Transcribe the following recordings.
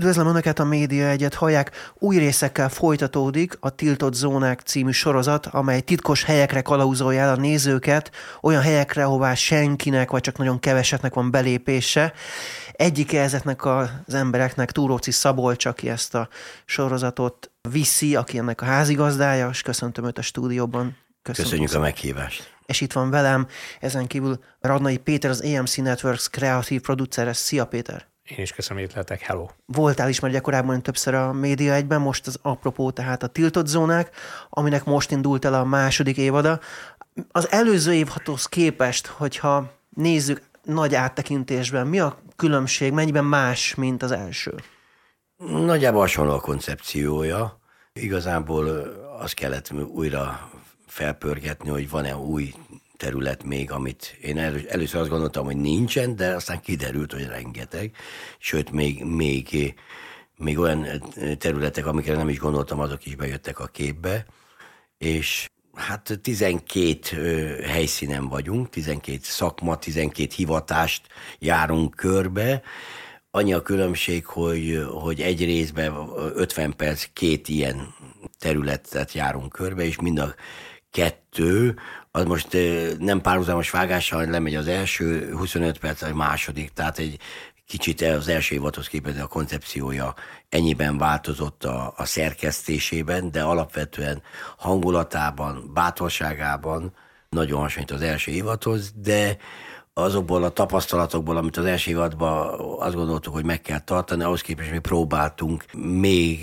Üdvözlöm Önöket a Média Egyet, hallják, új részekkel folytatódik a Tiltott Zónák című sorozat, amely titkos helyekre kalauzolja el a nézőket, olyan helyekre, ahová senkinek, vagy csak nagyon keveseknek van belépése. Egyik ezeknek az embereknek Túróci Szabolcs, aki ezt a sorozatot viszi, aki ennek a házigazdája, és köszöntöm őt a stúdióban. Köszönöm Köszönjük a meghívást. És itt van velem, ezen kívül Radnai Péter, az AMC Networks kreatív producere. Szia Péter! Én is köszönöm, hogy lettek. Hello. Voltál is már korábban többször a média egyben, most az apropó tehát a tiltott zónák, aminek most indult el a második évada. Az előző évhathoz képest, hogyha nézzük nagy áttekintésben, mi a különbség, mennyiben más, mint az első? Nagyjából hasonló a koncepciója. Igazából azt kellett újra felpörgetni, hogy van-e új terület még, amit én elő, először azt gondoltam, hogy nincsen, de aztán kiderült, hogy rengeteg, sőt, még, még, még olyan területek, amikre nem is gondoltam, azok is bejöttek a képbe, és hát 12 helyszínen vagyunk, 12 szakma, 12 hivatást járunk körbe, Annyi a különbség, hogy, hogy egy részben 50 perc két ilyen területet járunk körbe, és mind a kettő az most nem párhuzamos vágással lemegy az első, 25 perc a második, tehát egy kicsit az első évadhoz képest a koncepciója ennyiben változott a, a szerkesztésében, de alapvetően hangulatában, bátorságában nagyon hasonlít az első évadhoz, de azokból a tapasztalatokból, amit az első évadban azt gondoltuk, hogy meg kell tartani, ahhoz képest mi próbáltunk még,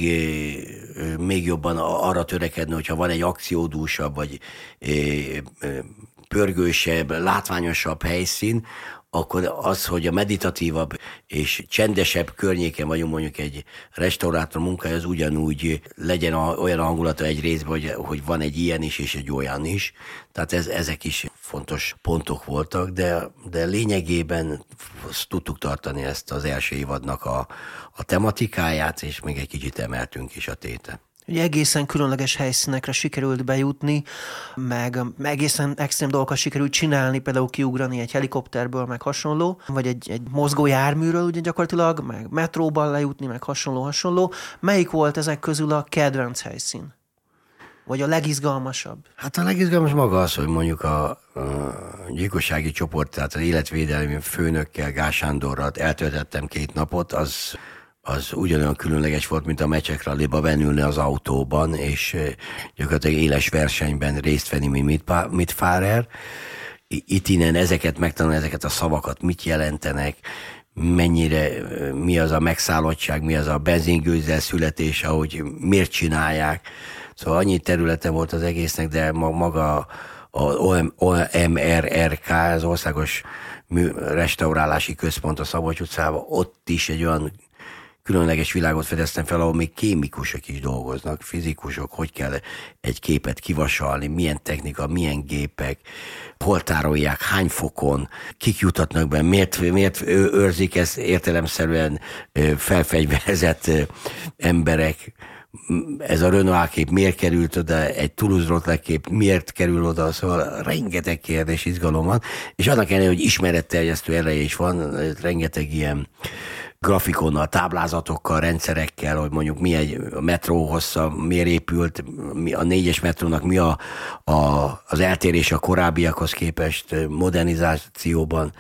még jobban arra törekedni, hogyha van egy akciódúsabb, vagy pörgősebb, látványosabb helyszín, akkor az, hogy a meditatívabb és csendesebb környéken vagyunk mondjuk egy restaurátor munkája, az ugyanúgy legyen a, olyan hangulata egy részben, hogy, hogy van egy ilyen is és egy olyan is. Tehát ez, ezek is fontos pontok voltak, de, de lényegében tudtuk tartani ezt az első évadnak a, a tematikáját, és még egy kicsit emeltünk is a téte. Ugye egészen különleges helyszínekre sikerült bejutni, meg egészen extrém dolgokat sikerült csinálni, például kiugrani egy helikopterből, meg hasonló, vagy egy, egy mozgó járműről ugye gyakorlatilag, meg metróban lejutni, meg hasonló-hasonló. Melyik volt ezek közül a kedvenc helyszín? Vagy a legizgalmasabb? Hát a legizgalmas maga az, hogy mondjuk a, a gyilkossági csoport, tehát az életvédelmi főnökkel, Gásándorral eltöltettem két napot, az az ugyanolyan különleges volt, mint a mecsek ralliba benülni az autóban, és gyakorlatilag éles versenyben részt venni, mint mit Fárer. Itt innen ezeket megtanulni, ezeket a szavakat, mit jelentenek, mennyire, mi az a megszállottság, mi az a benzingőzzel születés, ahogy miért csinálják. Szóval annyi területe volt az egésznek, de maga a OMRRK, az Országos Restaurálási Központ a Szabolcs utcában, ott is egy olyan különleges világot fedeztem fel, ahol még kémikusok is dolgoznak, fizikusok, hogy kell egy képet kivasalni, milyen technika, milyen gépek, hol tárolják, hány fokon, kik jutatnak be, miért, miért őrzik ezt értelemszerűen felfegyverzett emberek, ez a Renault kép miért került oda, egy Toulouse kép miért kerül oda, szóval rengeteg kérdés, izgalom van, és annak ellenére, hogy ismeretterjesztő ereje is van, rengeteg ilyen grafikonnal, táblázatokkal, rendszerekkel, hogy mondjuk mi egy a metró hossza, miért épült, mi a négyes metrónak mi a, a, az eltérés a korábbiakhoz képest modernizációban.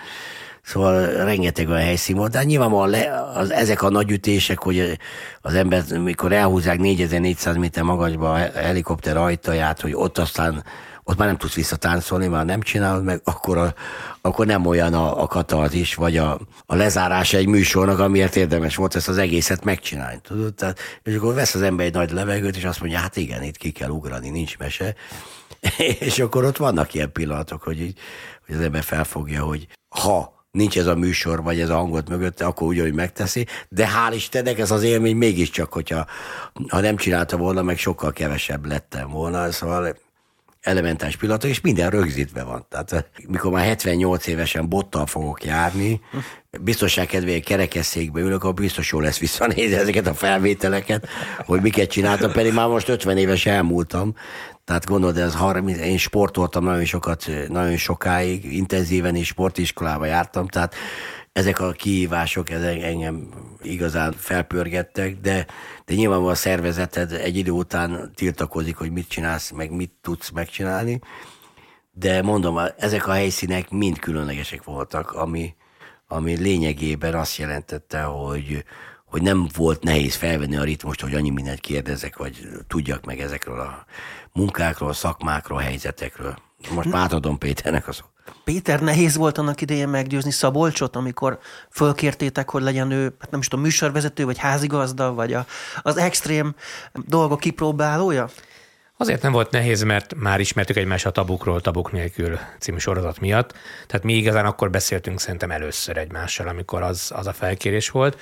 Szóval rengeteg olyan helyszín volt, de nyilvánvalóan le, az, ezek a nagy ütések, hogy az ember, mikor elhúzzák 4400 méter magasba a helikopter ajtaját, hogy ott aztán ott már nem tudsz visszatáncolni, már nem csinálod meg, akkor, a, akkor nem olyan a, a katarzis, vagy a, a lezárás egy műsornak, amiért érdemes volt ezt az egészet megcsinálni. Tudod? Tehát, és akkor vesz az ember egy nagy levegőt, és azt mondja, hát igen, itt ki kell ugrani, nincs mese. és akkor ott vannak ilyen pillanatok, hogy, így, hogy az ember felfogja, hogy ha nincs ez a műsor, vagy ez a hangot mögötte, akkor ugyanúgy megteszi, de hál' Istennek ez az élmény mégiscsak, hogyha ha nem csinálta volna, meg sokkal kevesebb lettem volna, szóval elementális pillanatok, és minden rögzítve van. Tehát mikor már 78 évesen bottal fogok járni, biztonság kedvéért kerekesszékbe ülök, akkor biztos jó lesz visszanézni ezeket a felvételeket, hogy miket csináltam, pedig már most 50 éves elmúltam. Tehát gondolod, ez 30, én sportoltam nagyon sokat, nagyon sokáig, intenzíven is sportiskolába jártam, tehát ezek a kihívások ezek engem igazán felpörgettek, de, de nyilvánvalóan a szervezeted egy idő után tiltakozik, hogy mit csinálsz, meg mit tudsz megcsinálni. De mondom, ezek a helyszínek mind különlegesek voltak, ami, ami lényegében azt jelentette, hogy, hogy nem volt nehéz felvenni a ritmust, hogy annyi mindent kérdezek, vagy tudjak meg ezekről a munkákról, szakmákról, helyzetekről. Most már átadom Péternek a szót. Péter, nehéz volt annak idején meggyőzni Szabolcsot, amikor fölkértétek, hogy legyen ő, hát nem is tudom, műsorvezető, vagy házigazda, vagy a, az extrém dolgok kipróbálója? Azért nem volt nehéz, mert már ismertük egymást a Tabukról, Tabuk nélkül című sorozat miatt. Tehát mi igazán akkor beszéltünk szerintem először egymással, amikor az, az a felkérés volt.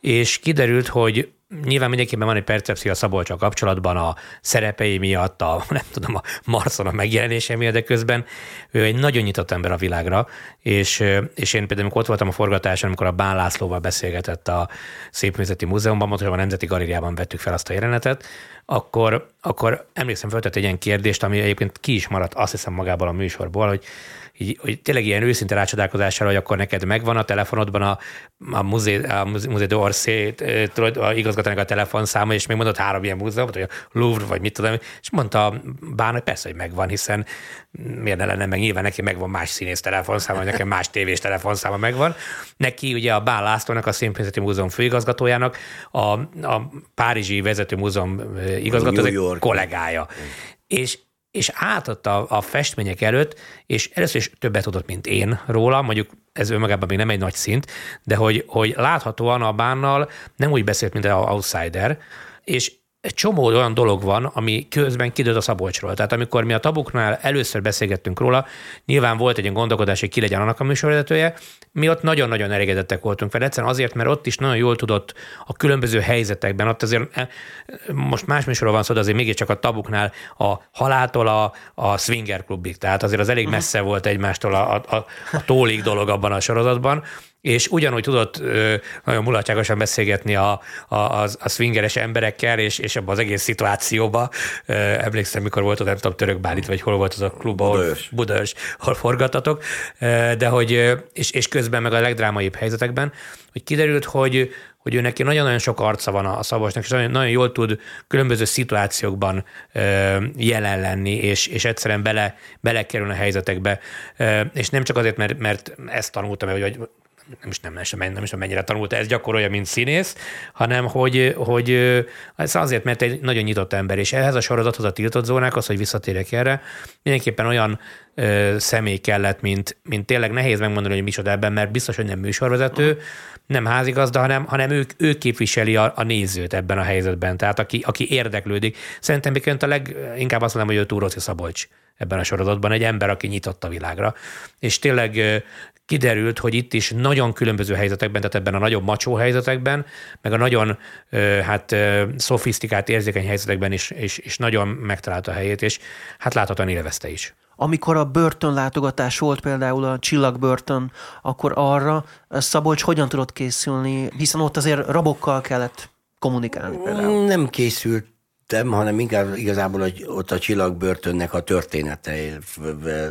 És kiderült, hogy Nyilván mindenkiben van egy percepció a Szabolcsal kapcsolatban a szerepei miatt, a nem tudom, a Marson a megjelenése miatt, de közben ő egy nagyon nyitott ember a világra, és, és én például, amikor ott voltam a forgatáson, amikor a Bán Lászlóval beszélgetett a Szépművészeti Múzeumban, mondta, hogy a Nemzeti Galériában vettük fel azt a jelenetet, akkor, akkor emlékszem, föltett egy ilyen kérdést, ami egyébként ki is maradt, azt hiszem magából a műsorból, hogy így, hogy tényleg ilyen őszinte rácsodálkozással, hogy akkor neked megvan a telefonodban a, a Musée, a Musée d'Orsay a igazgatónak a telefonszáma, és még mondott három ilyen múzeumot, hogy a Louvre, vagy mit tudom, és mondta Bán, hogy persze, hogy megvan, hiszen miért ne lenne meg, nyilván neki megvan más színész telefonszáma, vagy nekem más tévés telefonszáma megvan. Neki ugye a Bán Lászlónak, a Színpénzeti Múzeum főigazgatójának, a, a Párizsi Vezető Múzeum igazgató, kollégája. És és átadta a festmények előtt, és először is többet tudott, mint én róla, mondjuk ez önmagában még nem egy nagy szint, de hogy, hogy láthatóan a bánnal nem úgy beszélt, mint az outsider, és egy csomó olyan dolog van, ami közben kidőlt a Szabolcsról. Tehát amikor mi a tabuknál először beszélgettünk róla, nyilván volt egy ilyen gondolkodás, hogy ki legyen annak a műsorvezetője, mi ott nagyon-nagyon elégedettek voltunk fel. Egyszerűen azért, mert ott is nagyon jól tudott a különböző helyzetekben, ott azért eh, most más műsorról van szó, de azért mégiscsak a tabuknál a haláltól a, a swinger klubig, tehát azért az elég mhm. messze volt egymástól a, a, a, a tólig dolog abban a sorozatban, és ugyanúgy tudott ö, nagyon mulatságosan beszélgetni a, a, a, a swingeres emberekkel, és, és abban az egész szituációba. Ö, emlékszem, mikor volt ott, nem tudom, Török Bálit, vagy hol volt az a klub, ahol, Budaörs. Budaörs, ahol forgattatok, ö, de hogy, és, és közben meg a legdrámaibb helyzetekben, hogy kiderült, hogy, hogy ő neki nagyon-nagyon sok arca van a Szabolcsnak, és nagyon, nagyon jól tud különböző szituációkban ö, jelen lenni, és, és egyszerűen bele, belekerül a helyzetekbe. Ö, és nem csak azért, mert, mert ezt tanultam, hogy nem is, nem, nem, nem is mennyire tanulta, ez gyakorolja, mint színész, hanem hogy, hogy ez azért, mert egy nagyon nyitott ember, és ehhez a sorozathoz a tiltott zónákhoz, hogy visszatérek erre, mindenképpen olyan ö, személy kellett, mint, mint tényleg nehéz megmondani, hogy micsoda ebben, mert biztos, hogy nem műsorvezető, nem házigazda, hanem, hanem ő, ő képviseli a, a nézőt ebben a helyzetben, tehát aki, aki érdeklődik. Szerintem a leginkább azt mondom, hogy ő Túróci Szabolcs ebben a sorozatban, egy ember, aki nyitott a világra. És tényleg kiderült, hogy itt is nagyon különböző helyzetekben, tehát ebben a nagyobb macsó helyzetekben, meg a nagyon hát szofisztikált érzékeny helyzetekben is, is, is nagyon megtalálta a helyét, és hát láthatóan élvezte is. Amikor a börtön látogatás volt például a csillagbörtön, akkor arra Szabolcs hogyan tudott készülni, hiszen ott azért rabokkal kellett kommunikálni például. Nem készült hanem inkább igazából hogy ott a csillagbörtönnek a története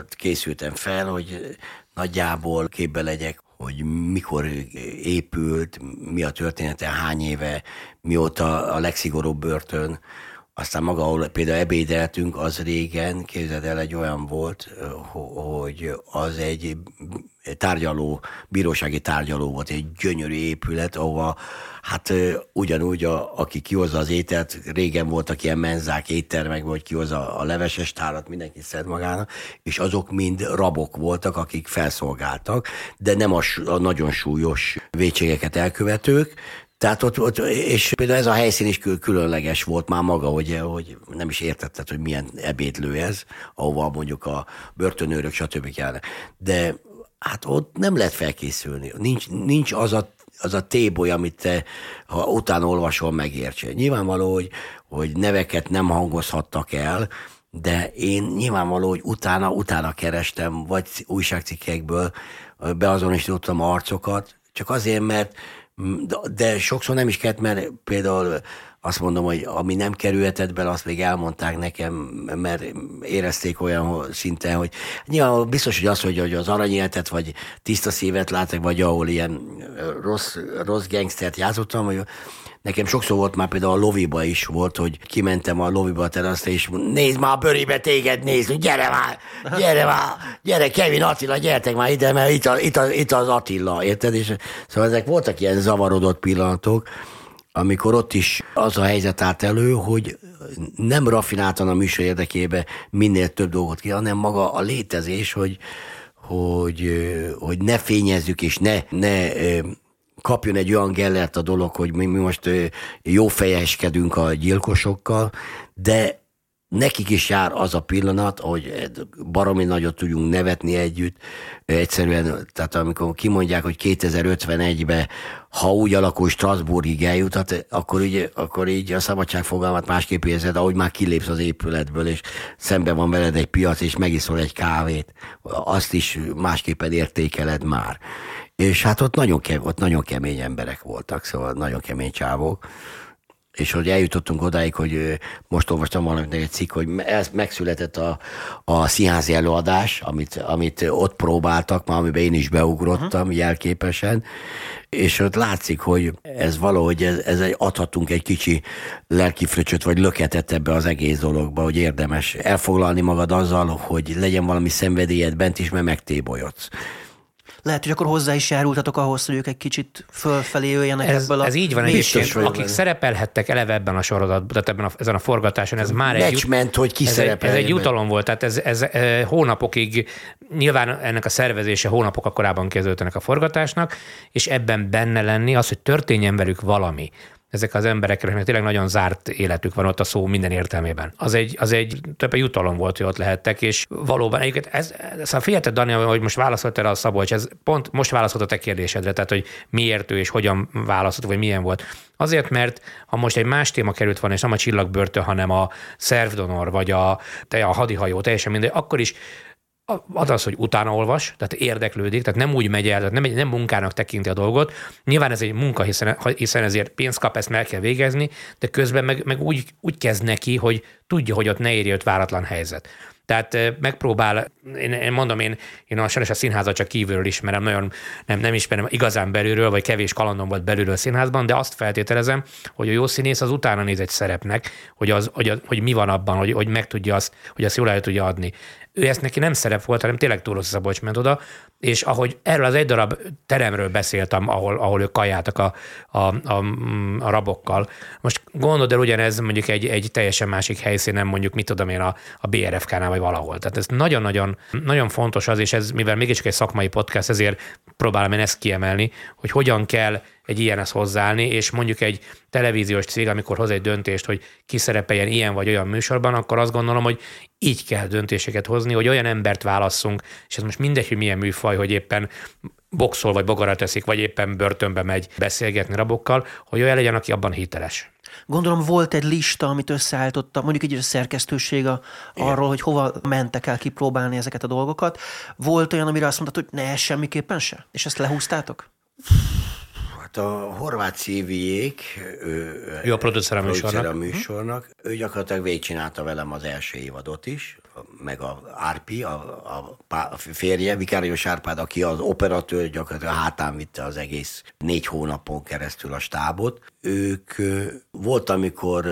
készültem fel, hogy nagyjából képbe legyek, hogy mikor épült, mi a története, hány éve, mióta a legszigorúbb börtön. Aztán maga, ahol például ebédeltünk, az régen, képzeld el, egy olyan volt, hogy az egy tárgyaló, bírósági tárgyaló volt, egy gyönyörű épület, ahova hát ugyanúgy, a, aki kihozza az ételt, régen voltak ilyen menzák, éttermek, vagy kihozza a leveses tárat, mindenki szed magának, és azok mind rabok voltak, akik felszolgáltak, de nem a, a nagyon súlyos vétségeket elkövetők, tehát ott, ott, és például ez a helyszín is különleges volt már maga, hogy, hogy nem is értetted, hogy milyen ebédlő ez, ahova mondjuk a börtönőrök, stb. kellene. De hát ott nem lehet felkészülni. Nincs, nincs az a az a téboly, amit te, ha utána olvasol, megértse. Nyilvánvaló, hogy, hogy neveket nem hangozhattak el, de én nyilvánvaló, hogy utána, utána kerestem, vagy újságcikkekből beazonosítottam arcokat, csak azért, mert de sokszor nem is kellett, mert például azt mondom, hogy ami nem kerülhetett bele, azt még elmondták nekem, mert érezték olyan szinten, hogy nyilván biztos, hogy az, hogy az aranyéletet, vagy tiszta szívet látok, vagy ahol ilyen rossz, rossz gangstert játszottam, hogy Nekem sokszor volt már például a loviba is volt, hogy kimentem a loviba a terasztra, és nézd már a bőrébe téged, nézd, gyere már, gyere már, gyere Kevin Attila, gyertek már ide, mert itt, a, itt, a, itt az Attila, érted? És szóval ezek voltak ilyen zavarodott pillanatok, amikor ott is az a helyzet állt elő, hogy nem rafináltan a műsor érdekébe minél több dolgot ki, hanem maga a létezés, hogy, hogy, hogy ne fényezzük és ne, ne kapjon egy olyan gellert a dolog, hogy mi, mi most jó fejeskedünk a gyilkosokkal, de nekik is jár az a pillanat, hogy baromi nagyot tudjunk nevetni együtt. Egyszerűen, tehát amikor kimondják, hogy 2051-ben, ha úgy alakul Strasbourgig eljutat, akkor így, akkor így a szabadság fogalmat másképp érzed, ahogy már kilépsz az épületből, és szembe van veled egy piac, és megiszol egy kávét. Azt is másképpen értékeled már. És hát ott nagyon, ke- ott nagyon kemény emberek voltak, szóval nagyon kemény csávok és hogy eljutottunk odáig, hogy most olvastam valamit egy cikk, hogy ez megszületett a, a színházi előadás, amit, amit ott próbáltak, már amiben én is beugrottam uh-huh. jelképesen, és ott látszik, hogy ez valahogy ez, ez egy, adhatunk egy kicsi lelkifröcsöt, vagy löketet ebbe az egész dologba, hogy érdemes elfoglalni magad azzal, hogy legyen valami szenvedélyed bent is, mert megtébolyodsz lehet, hogy akkor hozzá is járultatok ahhoz, hogy ők egy kicsit fölfelé jöjjenek ez, ebből a Ez így van egyébként, akik benne. szerepelhettek eleve ebben a sorozatban, tehát ebben a, ezen a forgatáson, ez már egy... ment, hogy ki ez, egy, ez egy jutalom volt, tehát ez, ez, ez hónapokig, nyilván ennek a szervezése hónapok korábban kezdődtenek a forgatásnak, és ebben benne lenni, az, hogy történjen velük valami ezek az embereknek tényleg nagyon zárt életük van ott a szó minden értelmében. Az egy, az egy több jutalom volt, hogy ott lehettek, és valóban egyébként ez, ez a figyelted, Dani, hogy most válaszolt erre a Szabolcs, ez pont most válaszolt a te kérdésedre, tehát hogy miért ő és hogyan válaszolt, vagy milyen volt. Azért, mert ha most egy más téma került van, és nem a csillagbörtön, hanem a szervdonor, vagy a, a hadihajó, teljesen mindegy, akkor is az az, hogy utána olvas, tehát érdeklődik, tehát nem úgy megy el, tehát nem, nem munkának tekinti a dolgot. Nyilván ez egy munka, hiszen, hiszen ezért pénzt kap, ezt meg kell végezni, de közben meg, meg úgy, úgy kezd neki, hogy tudja, hogy ott ne érje őt váratlan helyzet. Tehát megpróbál, én, én mondom, én, én a, sajnos a színházat csak kívülről ismerem, nagyon nem, nem ismerem igazán belülről, vagy kevés kalandom volt belülről a színházban, de azt feltételezem, hogy a jó színész az utána néz egy szerepnek, hogy, az, hogy, hogy mi van abban, hogy, hogy meg tudja azt, hogy azt jól el tudja adni ő ezt neki nem szerep volt, hanem tényleg túl rossz Szabolcs ment oda, és ahogy erről az egy darab teremről beszéltem, ahol, ahol ők kajáltak a, a, a, a rabokkal. Most gondold el ugyanez mondjuk egy, egy teljesen másik helyszínen, mondjuk mit tudom én a, a BRFK-nál vagy valahol. Tehát ez nagyon-nagyon nagyon fontos az, és ez, mivel mégiscsak egy szakmai podcast, ezért próbálom én ezt kiemelni, hogy hogyan kell egy ilyenhez hozzáállni, és mondjuk egy televíziós cég, amikor hoz egy döntést, hogy ki szerepeljen ilyen vagy olyan műsorban, akkor azt gondolom, hogy így kell döntéseket hozni, hogy olyan embert válasszunk, és ez most mindegy, hogy milyen műfaj, hogy éppen boxol, vagy bogara teszik, vagy éppen börtönbe megy beszélgetni rabokkal, hogy olyan legyen, aki abban hiteles. Gondolom volt egy lista, amit összeállította, mondjuk egy szerkesztőség arról, hogy hova mentek el kipróbálni ezeket a dolgokat. Volt olyan, amire azt mondtad, hogy ne, semmiképpen se? És ezt lehúztátok? A horvát szíviék, ő, ő a producer a műsornak. A műsornak. Ő gyakorlatilag végigcsinálta velem az első évadot is, meg a Árpi, a, a, a férje, Vikárius Árpád, aki az operatőr, gyakorlatilag hátán vitte az egész négy hónapon keresztül a stábot. Ők volt, amikor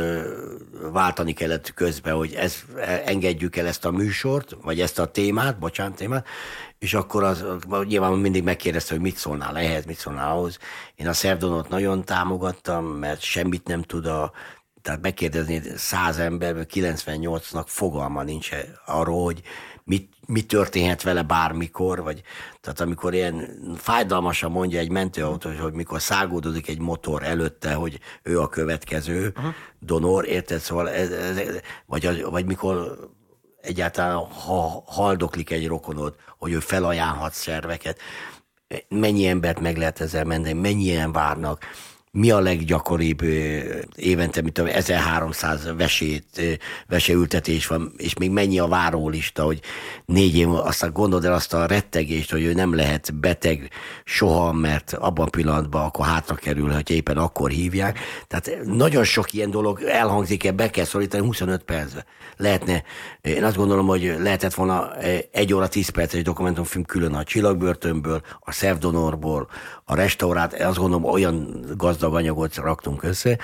váltani kellett közben, hogy ez, engedjük el ezt a műsort, vagy ezt a témát, bocsánat témát, és akkor az, nyilván mindig megkérdezte, hogy mit szólnál ehhez, mit szólnál ahhoz. Én a Szerdonot nagyon támogattam, mert semmit nem tud a tehát megkérdezni száz emberből 98-nak fogalma nincs arról, hogy mit, mi történhet vele bármikor, vagy tehát amikor ilyen fájdalmasan mondja egy mentőautó, hogy, hogy mikor szágódozik egy motor előtte, hogy ő a következő uh-huh. donor, érted? Szóval ez, ez, vagy, vagy mikor egyáltalán ha haldoklik egy rokonod, hogy ő felajánlhat szerveket, mennyi embert meg lehet ezzel menni, mennyien várnak, mi a leggyakoribb évente, mint tudom, 1300 vesét, veseültetés van, és még mennyi a várólista, hogy négy év, aztán gondold el azt a rettegést, hogy ő nem lehet beteg soha, mert abban a pillanatban akkor hátra kerül, hogy éppen akkor hívják. Tehát nagyon sok ilyen dolog elhangzik-e, be kell szorítani 25 percbe. Lehetne, én azt gondolom, hogy lehetett volna egy óra 10 perces dokumentumfilm külön a csillagbörtönből, a szevdonorból, a restaurát, azt gondolom olyan gazdag anyagot raktunk össze,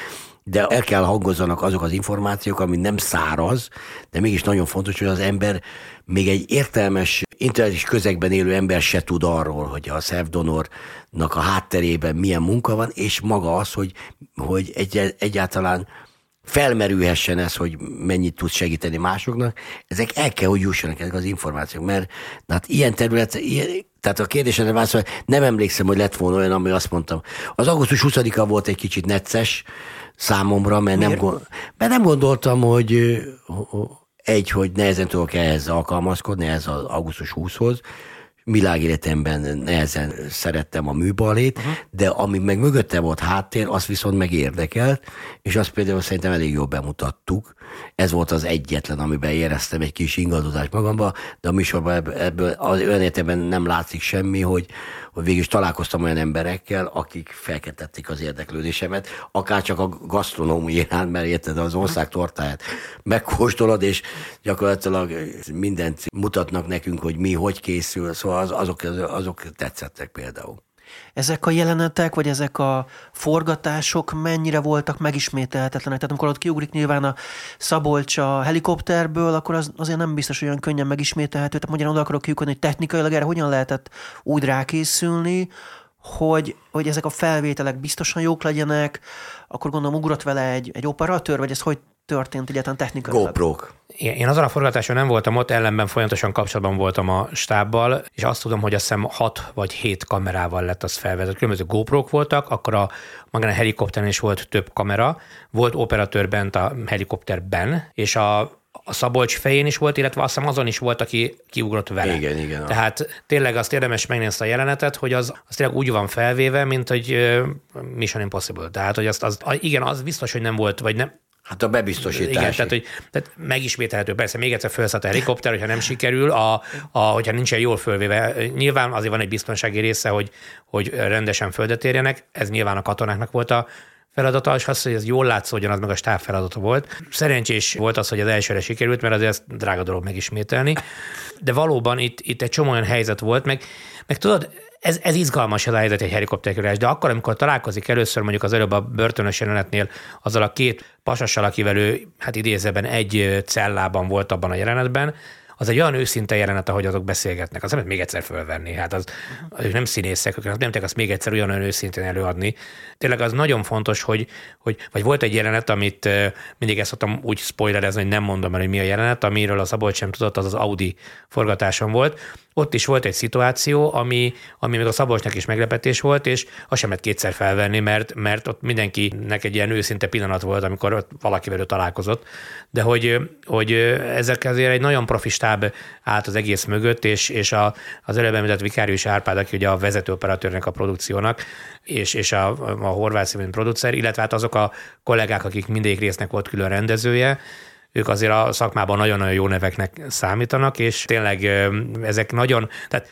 de el kell hangozzanak azok az információk, ami nem száraz, de mégis nagyon fontos, hogy az ember még egy értelmes, internetes közegben élő ember se tud arról, hogy a szervdonornak a hátterében milyen munka van, és maga az, hogy, hogy egy, egyáltalán felmerülhessen ez, hogy mennyit tud segíteni másoknak, ezek el kell, hogy jussanak ezek az információk, mert hát ilyen terület, ilyen, tehát a kérdésre válaszol, nem emlékszem, hogy lett volna olyan, ami azt mondtam. Az augusztus 20-a volt egy kicsit necces számomra, mert nem, mert nem gondoltam, hogy egy, hogy nehezen tudok ehhez alkalmazkodni, ez az augusztus 20-hoz, világéletemben nehezen szerettem a műbalét, uh-huh. de ami meg mögötte volt háttér, az viszont meg érdekelt, és azt például szerintem elég jól bemutattuk. Ez volt az egyetlen, amiben éreztem egy kis ingadozást magamba, de a műsorban ebből, az olyan nem látszik semmi, hogy, hogy végül is találkoztam olyan emberekkel, akik felkeltették az érdeklődésemet, akár csak a gasztronómián, mert érted, az ország tortáját megkóstolod, és gyakorlatilag mindent mutatnak nekünk, hogy mi hogy készül, szóval az, azok, azok tetszettek például. Ezek a jelenetek, vagy ezek a forgatások mennyire voltak megismételhetetlenek? Tehát amikor ott kiugrik nyilván a Szabolcs a helikopterből, akkor az azért nem biztos, hogy olyan könnyen megismételhető. Tehát magyarán oda akarok kiukadni, hogy technikailag erre hogyan lehetett úgy rákészülni, hogy, hogy ezek a felvételek biztosan jók legyenek, akkor gondolom ugrott vele egy, egy operatőr, vagy ez hogy történt egyáltalán technikailag? GoPro-k. Én azon a forgatáson nem voltam ott, ellenben folyamatosan kapcsolatban voltam a stábbal, és azt tudom, hogy azt hiszem 6 vagy 7 kamerával lett az felvezet. Különböző GoPro-k voltak, akkor a magán a helikopteren is volt több kamera, volt operatőr bent a helikopterben, és a a Szabolcs fején is volt, illetve azt hiszem azon is volt, aki kiugrott vele. Igen, igen. Tehát tényleg azt érdemes megnézni a jelenetet, hogy az, az tényleg úgy van felvéve, mint hogy Mission Impossible. Tehát, hogy azt, az, igen, az biztos, hogy nem volt, vagy nem, Hát a bebiztosítás. Igen, tehát, hogy tehát megismételhető. Persze még egyszer felszállt a helikopter, hogyha nem sikerül, a, a, hogyha nincsen jól fölvéve. Nyilván azért van egy biztonsági része, hogy, hogy rendesen földet érjenek. Ez nyilván a katonáknak volt a feladata, és az, hogy ez jól látszódjon, az meg a stáb feladata volt. Szerencsés volt az, hogy az elsőre sikerült, mert azért ezt drága dolog megismételni. De valóban itt, itt egy csomó olyan helyzet volt, meg, meg tudod, ez, ez izgalmas ez a helyzet egy helikopterkörés, de akkor, amikor találkozik először mondjuk az előbb a börtönös jelenetnél azzal a két pasassal, akivel ő, hát idézőben egy cellában volt abban a jelenetben, az egy olyan őszinte jelenet, ahogy azok beszélgetnek. Az nem még egyszer fölvenni. Hát az, az nem színészek, nem tudják azt még egyszer olyan őszintén előadni. Tényleg az nagyon fontos, hogy, hogy vagy volt egy jelenet, amit mindig ezt szoktam úgy spoilerezni, hogy nem mondom el, hogy mi a jelenet, amiről a Szabolcs sem tudott, az az Audi forgatáson volt. Ott is volt egy szituáció, ami, ami még a Szabolcsnak is meglepetés volt, és azt sem lehet kétszer felvenni, mert, mert ott mindenkinek egy ilyen őszinte pillanat volt, amikor ott valakivel ő találkozott. De hogy, hogy ezek azért egy nagyon profi stáb állt az egész mögött, és, és a, az előbb említett Vikárius Árpád, aki ugye a vezető operatőrnek a produkciónak, és, és a, a Szimén producer, illetve hát azok a kollégák, akik mindig résznek volt külön rendezője, ők azért a szakmában nagyon-nagyon jó neveknek számítanak, és tényleg ezek nagyon, tehát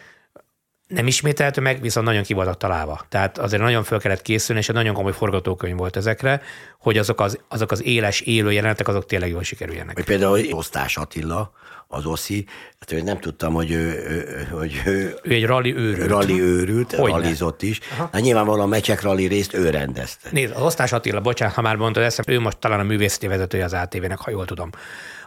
nem ismételhető meg, viszont nagyon ki voltak találva. Tehát azért nagyon föl kellett készülni, és egy nagyon komoly forgatókönyv volt ezekre, hogy azok az, azok az éles, élő jelenetek, azok tényleg jól sikerüljenek. Például Osztás Attila, az Oszi, hát hogy nem tudtam, hogy ő, ő, hogy ő, ő egy rally őrült. Rally őrült, hogy rallizott is. Hát nyilvánvalóan a mecsek rally részt ő rendezte. Nézd, az Osztás Attila, bocsánat, ha már mondtad, eszem, ő most talán a művészeti vezetője az ATV-nek, ha jól tudom.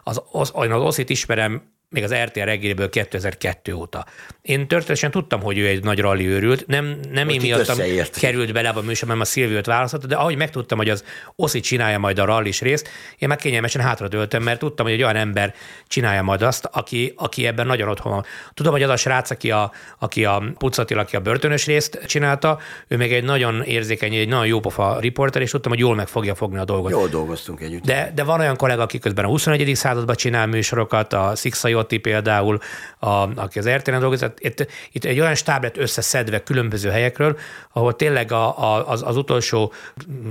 Az, az, az, az Oszit ismerem még az RTL reggeliből 2002 óta. Én történetesen tudtam, hogy ő egy nagy rally őrült, nem, nem én miattam került bele a mert a Szilviót választotta, de ahogy megtudtam, hogy az Oszi csinálja majd a rallis részt, én meg kényelmesen hátradőltem, mert tudtam, hogy egy olyan ember csinálja majd azt, aki, aki ebben nagyon otthon van. Tudom, hogy az a srác, aki a, aki a Pucatil, aki a börtönös részt csinálta, ő még egy nagyon érzékeny, egy nagyon jópofa riporter, és tudtam, hogy jól meg fogja fogni a dolgot. Jól dolgoztunk együtt. De, de van olyan kollega, aki közben a 21. században csinál műsorokat, a Szikszai Zsotti például, a, aki az RTL-en dolgozott, itt, itt egy olyan stáb lett összeszedve különböző helyekről, ahol tényleg a, a, az, az utolsó,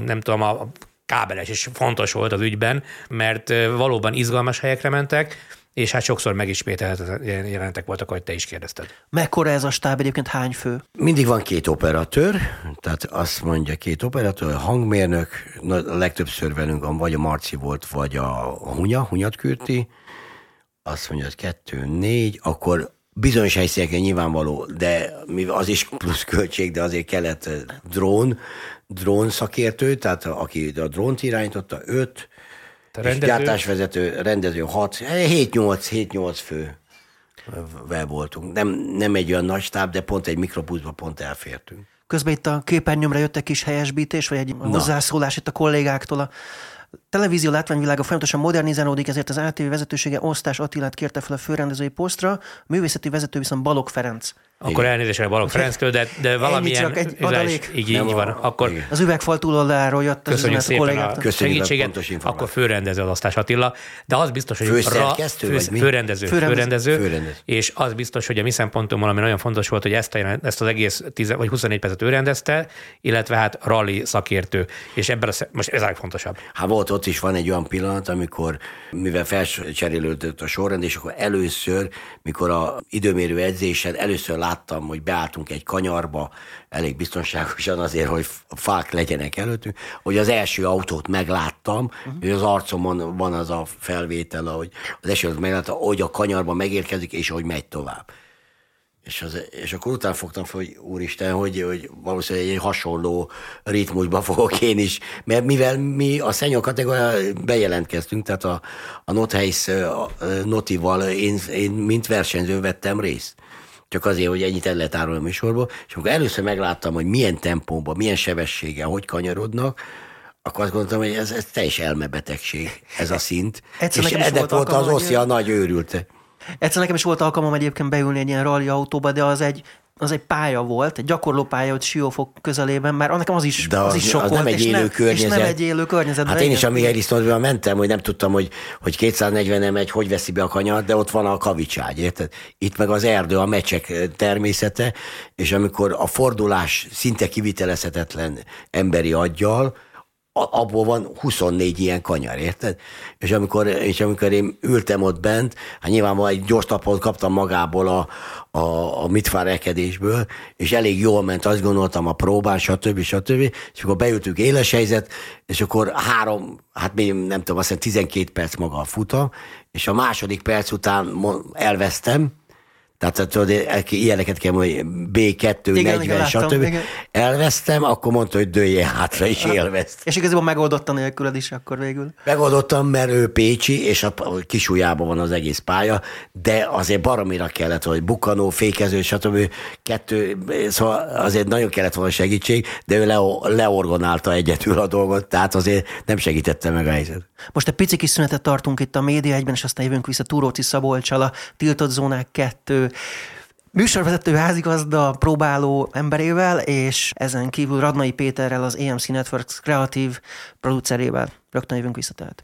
nem tudom, a kábeles is fontos volt az ügyben, mert valóban izgalmas helyekre mentek, és hát sokszor megismételhetetlen jelentek voltak, ahogy te is kérdezted. Mekkora ez a stáb egyébként, hány fő? Mindig van két operatőr, tehát azt mondja két operatőr, a hangmérnök, a legtöbbször velünk van, vagy a Marci volt, vagy a Hunya, Hunyat Kürti, azt mondja, hogy kettő, négy, akkor bizonyos helyszíneken nyilvánvaló, de az is plusz költség, de azért kellett drón, drón szakértő, tehát aki a drónt irányította, öt, rendező? gyártásvezető, rendező 6, 7-8, fő vel voltunk. Nem, nem egy olyan nagy stáb, de pont egy mikrobuszba pont elfértünk. Közben itt a képernyőmre jött egy kis helyesbítés, vagy egy Na. hozzászólás itt a kollégáktól. A televízió látványvilága folyamatosan modernizálódik, ezért az ATV vezetősége Osztás Attilát kérte fel a főrendezői posztra, művészeti vezető viszont Balog Ferenc. Akkor elnézést a Balog Ferenctől, de, de valamilyen... Csak egy adalék. Így, így van. Akkor az üvegfal túloldaláról jött az Köszönjük szépen a, a segítséget, akkor főrendező az Osztás Attila, de az biztos, hogy Főszerkesztő, fő, vagy mi? Főrendező, főrendező, főrendező, és az biztos, hogy a mi szempontunkból, ami nagyon fontos volt, hogy ezt, a, ezt az egész 10 vagy 24 percet ő rendezte, illetve hát rally szakértő, és ebben a, most ez a legfontosabb. Hát volt ott is van egy olyan pillanat, amikor, mivel felcserélődött a sorrend, és akkor először, mikor a időmérő edzésen először láttam, hogy beálltunk egy kanyarba, elég biztonságosan azért, hogy fák legyenek előttünk, hogy az első autót megláttam, uh-huh. hogy az arcomon van az a felvétel, hogy az első megláttam, hogy a kanyarba megérkezik, és hogy megy tovább. És, az, és akkor utána fogtam fel, hogy úristen, hogy, hogy valószínűleg egy hasonló ritmusba fogok én is, mert mivel mi a szenyor kategória bejelentkeztünk, tehát a, a Notheis Notival én, én mint versenyző vettem részt csak azért, hogy ennyit el lehet árulni a műsorból, és amikor először megláttam, hogy milyen tempóban, milyen sebességgel, hogy kanyarodnak, akkor azt gondoltam, hogy ez, ez teljes elmebetegség, ez a szint. Egyszer és ennek volt az Oszi a nagy őrülte. Egyszer nekem is volt alkalmam egyébként beülni egy ilyen rally autóba, de az egy, az egy pálya volt, egy gyakorló pálya ott Siófok közelében, mert nekem az is, De az, az is sok az volt, nem egy élő nem, környezet. És nem egy élő környezet. Hát én is a Mihály mentem, hogy nem tudtam, hogy, hogy 240 nem egy, hogy veszi be a kanyart, de ott van a kavicságy, érted? Itt meg az erdő, a mecsek természete, és amikor a fordulás szinte kivitelezhetetlen emberi aggyal, abból van 24 ilyen kanyar, érted? És amikor, és amikor én ültem ott bent, hát nyilván egy gyors tapot kaptam magából a, a, a mitfárekedésből, és elég jól ment, azt gondoltam a próbán, stb. stb. És akkor beültünk éles helyzet, és akkor három, hát még nem tudom, azt hiszem 12 perc maga a futa, és a második perc után elvesztem, tehát tudod, ilyeneket kell mondani, B2, igen, 40, igen, stb. Igen. Elvesztem, akkor mondta, hogy dője hátra, és élveztem. És igazából megoldottam nélküled is akkor végül. Megoldottam, mert ő Pécsi, és a kisujjában van az egész pálya, de azért baromira kellett, hogy bukanó, fékező, stb. Kettő, szóval azért nagyon kellett volna segítség, de ő le, leorgonálta egyetül a dolgot, tehát azért nem segítette meg a helyzet. Most egy pici kis szünetet tartunk itt a média egyben, és aztán jövünk vissza Túróci Szabolcsal, a Tiltott Zónák 2 műsorvezető házigazda próbáló emberével, és ezen kívül Radnai Péterrel, az EMC Networks kreatív producerével. Rögtön jövünk vissza tehát.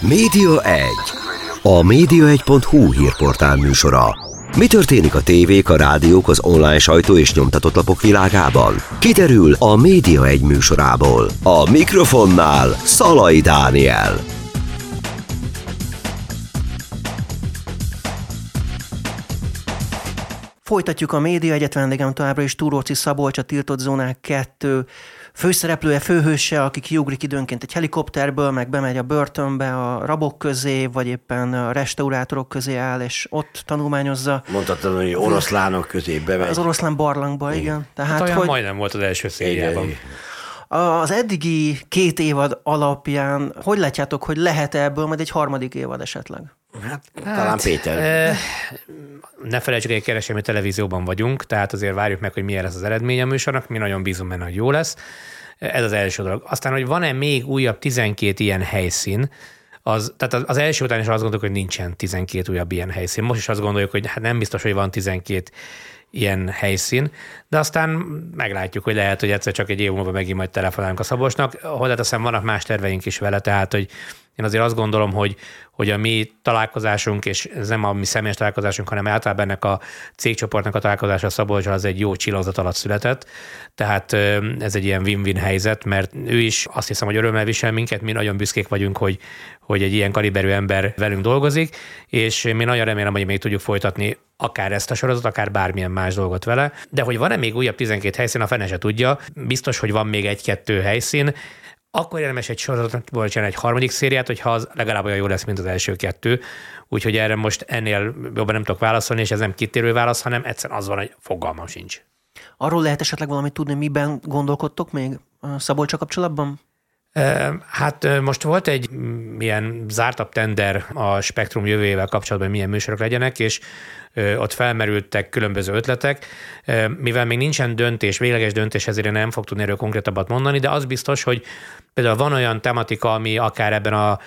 Média 1. A média1.hu hírportál műsora. Mi történik a tévék, a rádiók, az online sajtó és nyomtatott lapok világában? Kiderül a Média 1 műsorából. A mikrofonnál Szalai Dániel. Folytatjuk a média egyet vendégem továbbra is Túróci Szabolcs, a Tiltott Zónák 2 főszereplője, főhőse, aki kiugrik időnként egy helikopterből, meg bemegy a börtönbe a rabok közé, vagy éppen a restaurátorok közé áll, és ott tanulmányozza. Mondhatod, hogy oroszlánok közé bemegy. Az oroszlán barlangba, igen. igen. Tehát, hát hogy... majdnem volt az első szériában. Az eddigi két évad alapján, hogy látjátok, hogy lehet ebből majd egy harmadik évad esetleg? Hát, talán hát, Péter. E, ne felejtsük, hogy kereskedelmi televízióban vagyunk, tehát azért várjuk meg, hogy milyen lesz az eredmény a műsornak. Mi nagyon bízunk benne, hogy jó lesz. Ez az első dolog. Aztán, hogy van-e még újabb 12 ilyen helyszín, az, tehát az első után is azt gondoljuk, hogy nincsen 12 újabb ilyen helyszín. Most is azt gondoljuk, hogy hát nem biztos, hogy van 12 ilyen helyszín, de aztán meglátjuk, hogy lehet, hogy egyszer csak egy év múlva megint majd telefonálunk a Szabosnak. Hozzáteszem, vannak más terveink is vele, tehát, hogy Én azért azt gondolom, hogy, hogy a mi találkozásunk, és ez nem a mi személyes találkozásunk, hanem általában ennek a cégcsoportnak a találkozása Szabolcs az egy jó csillagzat alatt született. Tehát ez egy ilyen win-win helyzet, mert ő is azt hiszem, hogy örömmel visel minket, mi nagyon büszkék vagyunk, hogy, hogy egy ilyen kaliberű ember velünk dolgozik, és mi nagyon remélem, hogy még tudjuk folytatni akár ezt a sorozatot, akár bármilyen más dolgot vele. De hogy van-e még újabb 12 helyszín, a fene se tudja. Biztos, hogy van még egy-kettő helyszín akkor érdemes egy sorozatból csinálni egy harmadik szériát, hogyha az legalább olyan jó lesz, mint az első kettő. Úgyhogy erre most ennél jobban nem tudok válaszolni, és ez nem kitérő válasz, hanem egyszerűen az van, hogy fogalmam sincs. Arról lehet esetleg valamit tudni, miben gondolkodtok még Szabolcsa kapcsolatban? Hát most volt egy ilyen zártabb tender a Spektrum jövőjével kapcsolatban, milyen műsorok legyenek, és ott felmerültek különböző ötletek. Mivel még nincsen döntés, végleges döntés, ezért nem fog tudni erről konkrétabbat mondani, de az biztos, hogy például van olyan tematika, ami akár ebben a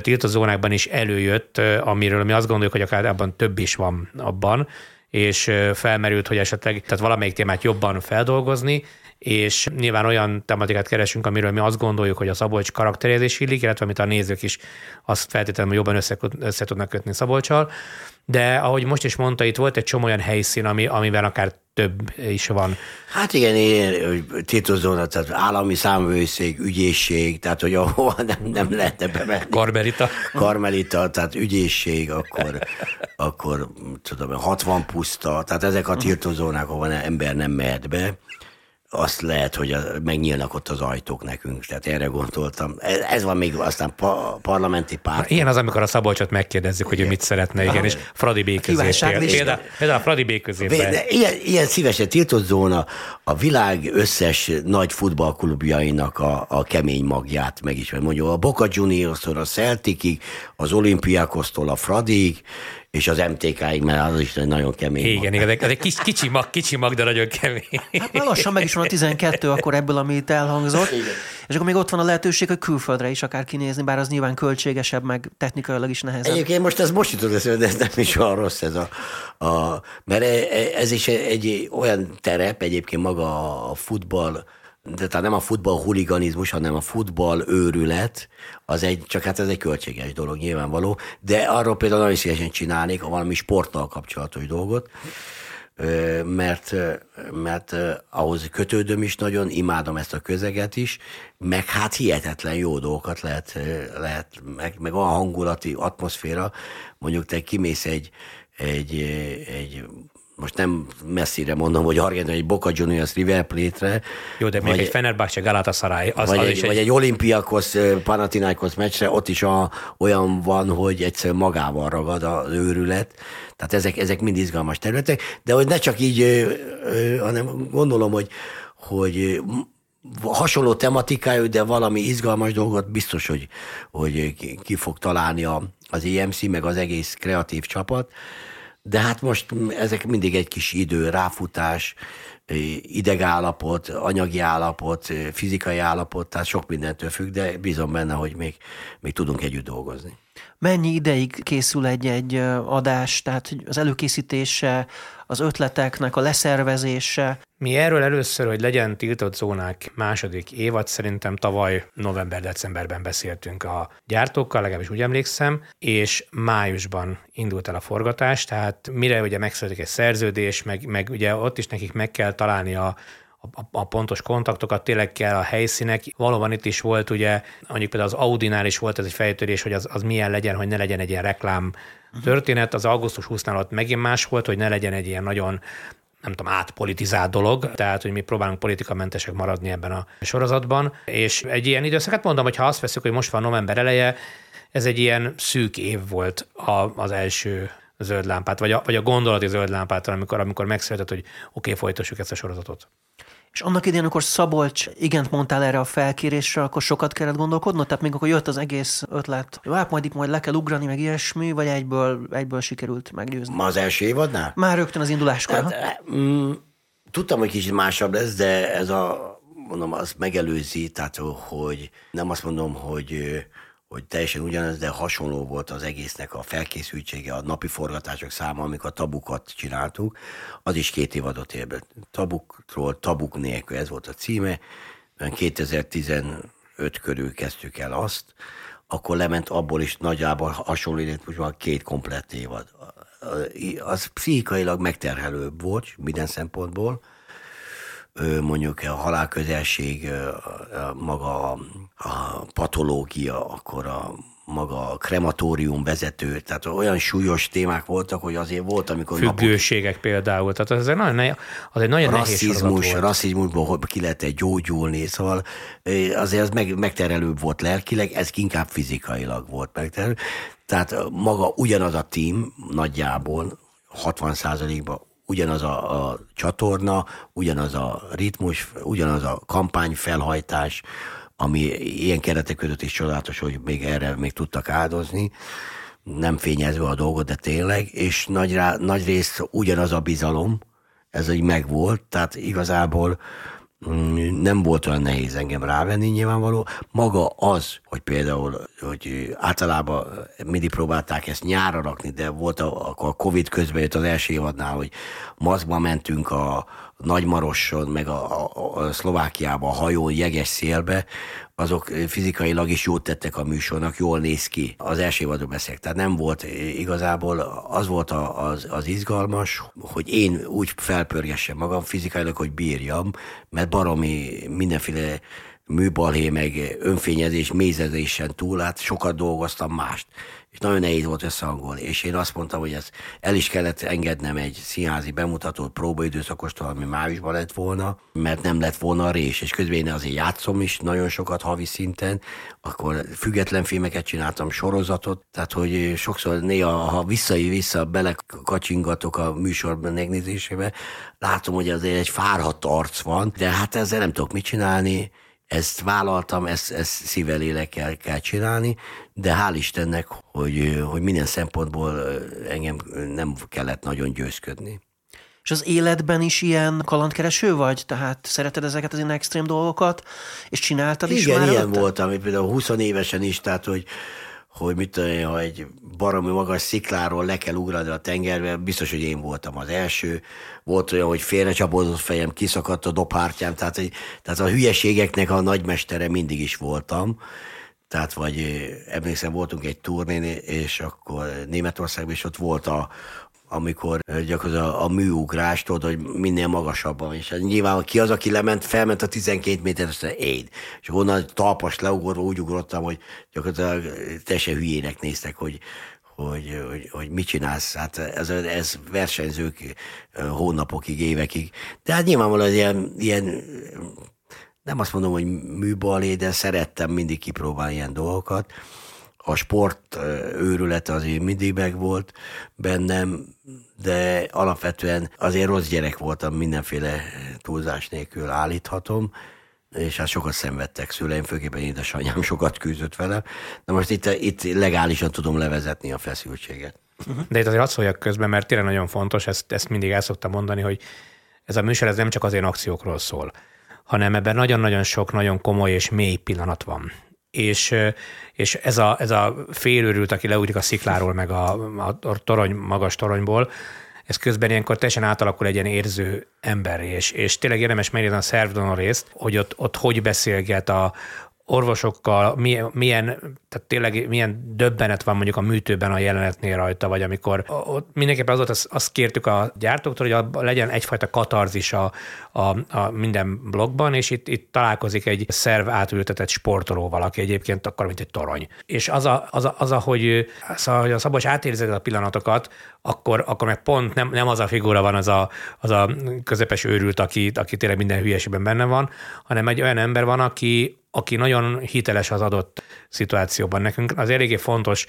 tiltozónákban is előjött, amiről mi azt gondoljuk, hogy akár abban több is van abban, és felmerült, hogy esetleg tehát valamelyik témát jobban feldolgozni, és nyilván olyan tematikát keresünk, amiről mi azt gondoljuk, hogy a Szabolcs karakterezés illik, illetve amit a nézők is azt feltétlenül jobban össze, össze tudnak kötni Szabolcsal. De ahogy most is mondta, itt volt egy csomó olyan helyszín, ami, amiben akár több is van. Hát igen, ilyen tétozóna, tehát állami számvőszék, ügyészség, tehát hogy ahova nem, nem lehetne bemenni. Karmelita. Karmelita, tehát ügyészség, akkor, akkor tudom, 60 puszta, tehát ezek a tiltózónák, ahol ember nem mehet be azt lehet, hogy megnyílnak ott az ajtók nekünk, tehát erre gondoltam. Ez, ez van még aztán pa, parlamenti párt. Ilyen az, amikor a Szabolcsot megkérdezzük, hogy ő mit szeretne, igen, és Fradi béközét. Például, például a Fradi béközét. Ilyen, ilyen szívesen tiltott zóna a világ összes nagy futballklubjainak a, a kemény magját megismer. Mondjuk a Boca Juniors-tól a Celticig, az Olimpiákosztól a Fradig, és az MTK-ig, mert az is egy nagyon kemény Igen, mag. igen, ez egy kis, kicsi mag, kicsi mag, de nagyon kemény. Hát már lassan meg is van a 12 akkor ebből, amit elhangzott. Igen. És akkor még ott van a lehetőség, hogy külföldre is akár kinézni, bár az nyilván költségesebb, meg technikailag is nehezebb. Egyébként most ez most jutott de ez nem is olyan rossz ez a, a mert e- e- ez is egy olyan terep, egyébként maga a futball, de tehát nem a futball huliganizmus, hanem a futball őrület, az egy, csak hát ez egy költséges dolog nyilvánvaló, de arról például nagyon szívesen csinálnék a valami sporttal kapcsolatos dolgot, mert, mert ahhoz kötődöm is nagyon, imádom ezt a közeget is, meg hát hihetetlen jó dolgokat lehet, lehet meg, meg a hangulati atmoszféra, mondjuk te kimész egy, egy, egy most nem messzire mondom, hogy Argentina egy Boca Juniors River Plate-re. Jó, de még vagy, egy Fenerbahce Galatasaray. Az, vagy, az egy, is vagy egy, egy Olimpiakos Panathinaikos meccsre, ott is a, olyan van, hogy egyszer magával ragad az őrület. Tehát ezek, ezek mind izgalmas területek, de hogy ne csak így, hanem gondolom, hogy, hogy hasonló tematikájú, de valami izgalmas dolgot biztos, hogy, hogy ki fog találni a, az EMC, meg az egész kreatív csapat. De hát most ezek mindig egy kis idő, ráfutás, idegállapot, anyagi állapot, fizikai állapot, tehát sok mindentől függ, de bízom benne, hogy még, még tudunk együtt dolgozni. Mennyi ideig készül egy-egy adás, tehát az előkészítése, az ötleteknek a leszervezése? Mi erről először, hogy legyen tiltott zónák második évad, szerintem tavaly november-decemberben beszéltünk a gyártókkal, legalábbis úgy emlékszem, és májusban indult el a forgatás, tehát mire ugye megszületik egy szerződés, meg, meg ugye ott is nekik meg kell találni a, a, a pontos kontaktokat, tényleg kell a helyszínek. Valóban itt is volt ugye, mondjuk például az Audinál is volt ez egy fejtörés, hogy az, az milyen legyen, hogy ne legyen egy ilyen reklám történet. Az augusztus 20-nál ott megint más volt, hogy ne legyen egy ilyen nagyon nem tudom, átpolitizált dolog, tehát, hogy mi próbálunk politikamentesek maradni ebben a sorozatban, és egy ilyen időszakot mondom, hogy ha azt veszük, hogy most van november eleje, ez egy ilyen szűk év volt a, az első zöld lámpát, vagy a, vagy a gondolati zöld lámpát, amikor, amikor megszületett, hogy oké, okay, folytassuk ezt a sorozatot. És annak idén, akkor Szabolcs igent mondtál erre a felkérésre, akkor sokat kellett gondolkodnod? Tehát még akkor jött az egész ötlet, jó, hát majd itt majd le kell ugrani, meg ilyesmi, vagy egyből, egyből sikerült meggyőzni? Ma az első évadnál? Már rögtön az induláskor. Hát, mm, tudtam, hogy kicsit másabb lesz, de ez a, mondom, az megelőzi, tehát hogy nem azt mondom, hogy hogy teljesen ugyanez, de hasonló volt az egésznek a felkészültsége, a napi forgatások száma, amikor tabukat csináltuk, az is két évadot ér Tabukról, tabuk nélkül, ez volt a címe. 2015 körül kezdtük el azt, akkor lement abból is nagyjából hasonló van két komplett évad. Az pszichikailag megterhelőbb volt minden szempontból, mondjuk a halálközelség, maga a patológia, akkor a maga a krematórium vezető, tehát olyan súlyos témák voltak, hogy azért volt, amikor... Függőségek napok... például, tehát az egy nagyon, az egy nagyon rasszizmus, nehéz rasszizmusból ki lehet gyógyulni, szóval azért az meg, megterelőbb volt lelkileg, ez inkább fizikailag volt megterelő. Tehát maga ugyanaz a tím nagyjából 60% ban ugyanaz a, a csatorna, ugyanaz a ritmus, ugyanaz a kampányfelhajtás, ami ilyen keretek között is csodálatos, hogy még erre még tudtak áldozni, nem fényezve a dolgot, de tényleg, és nagy, rá, nagy rész ugyanaz a bizalom, ez egy megvolt, tehát igazából nem volt olyan nehéz engem rávenni nyilvánvaló. Maga az, hogy például, hogy általában mindig próbálták ezt nyára rakni, de volt a, a Covid közben jött az első évadnál, hogy maszkba mentünk a, Nagymaroson, meg a, a, a Szlovákiában a hajón, jeges szélbe, azok fizikailag is jót tettek a műsornak, jól néz ki. Az első évadról beszélek. Tehát nem volt igazából, az volt a, az, az izgalmas, hogy én úgy felpörgessem magam fizikailag, hogy bírjam, mert baromi mindenféle műbalhé, meg önfényezés, mézezésen túl, hát sokat dolgoztam mást és nagyon nehéz volt összehangolni. És én azt mondtam, hogy ez el is kellett engednem egy színházi bemutatót próbaidőszakostól, ami májusban lett volna, mert nem lett volna a rés. És közben én azért játszom is nagyon sokat havi szinten, akkor független filmeket csináltam, sorozatot, tehát hogy sokszor néha, ha vissza-vissza belekacsingatok a műsorban megnézésébe, látom, hogy azért egy fárhadt arc van, de hát ezzel nem tudok mit csinálni, ezt vállaltam, ezt, ezt szível lélekkel kell csinálni, de hál' Istennek, hogy, hogy minden szempontból engem nem kellett nagyon győzködni. És az életben is ilyen kalandkereső vagy? Tehát szereted ezeket az ilyen extrém dolgokat, és csináltad Igen, is már ilyen előtte? voltam, például 20 évesen is, tehát hogy hogy mit tudom ha egy baromi magas szikláról le kell ugrani a tengerbe, biztos, hogy én voltam az első. Volt olyan, hogy félrecsapódott fejem, kiszakadt a dobhártyám, tehát, egy, tehát a hülyeségeknek a nagymestere mindig is voltam. Tehát vagy emlékszem, voltunk egy turnén, és akkor Németországban, és ott volt a, amikor gyakorlatilag a, a műugrás, tudod, hogy minél magasabban. És hát nyilván ki az, aki lement, felment a 12 méter, aztán én. És onnan talpas leugorva úgy ugrottam, hogy gyakorlatilag teljesen hülyének néztek, hogy, hogy, hogy, hogy mit csinálsz. Hát ez, ez versenyzők hónapokig, évekig. De hát nyilvánvalóan ilyen, ilyen nem azt mondom, hogy műbalé, de szerettem mindig kipróbálni ilyen dolgokat a sport őrülete azért mindig meg volt bennem, de alapvetően azért rossz gyerek voltam, mindenféle túlzás nélkül állíthatom, és hát sokat szenvedtek szüleim, főképpen édesanyám sokat küzdött velem, de most itt, itt legálisan tudom levezetni a feszültséget. De itt azért hadd szóljak közben, mert tényleg nagyon fontos, ezt, ezt mindig el szoktam mondani, hogy ez a műsor ez nem csak az én akciókról szól, hanem ebben nagyon-nagyon sok nagyon komoly és mély pillanat van és, és ez, a, ez a félőrült, aki leugrik a szikláról, meg a, a torony, magas toronyból, ez közben ilyenkor teljesen átalakul egy ilyen érző ember, és, és tényleg érdemes megnézni a szervdonor részt, hogy ott, ott hogy beszélget a, orvosokkal, milyen, milyen, tehát tényleg milyen döbbenet van mondjuk a műtőben a jelenetnél rajta, vagy amikor ott mindenképpen az volt, azt, azt kértük a gyártóktól, hogy legyen egyfajta katarzis a, a, a minden blogban, és itt, itt találkozik egy szerv átültetett sportolóval, aki egyébként akkor, mint egy torony. És az, a, az, a, az a, hogy, az a, hogy a Szabos átérzed a pillanatokat, akkor, akkor meg pont nem, nem az a figura van, az a, az a közepes őrült, aki, aki tényleg minden hülyeségben benne van, hanem egy olyan ember van, aki, aki nagyon hiteles az adott szituációban. Nekünk az eléggé fontos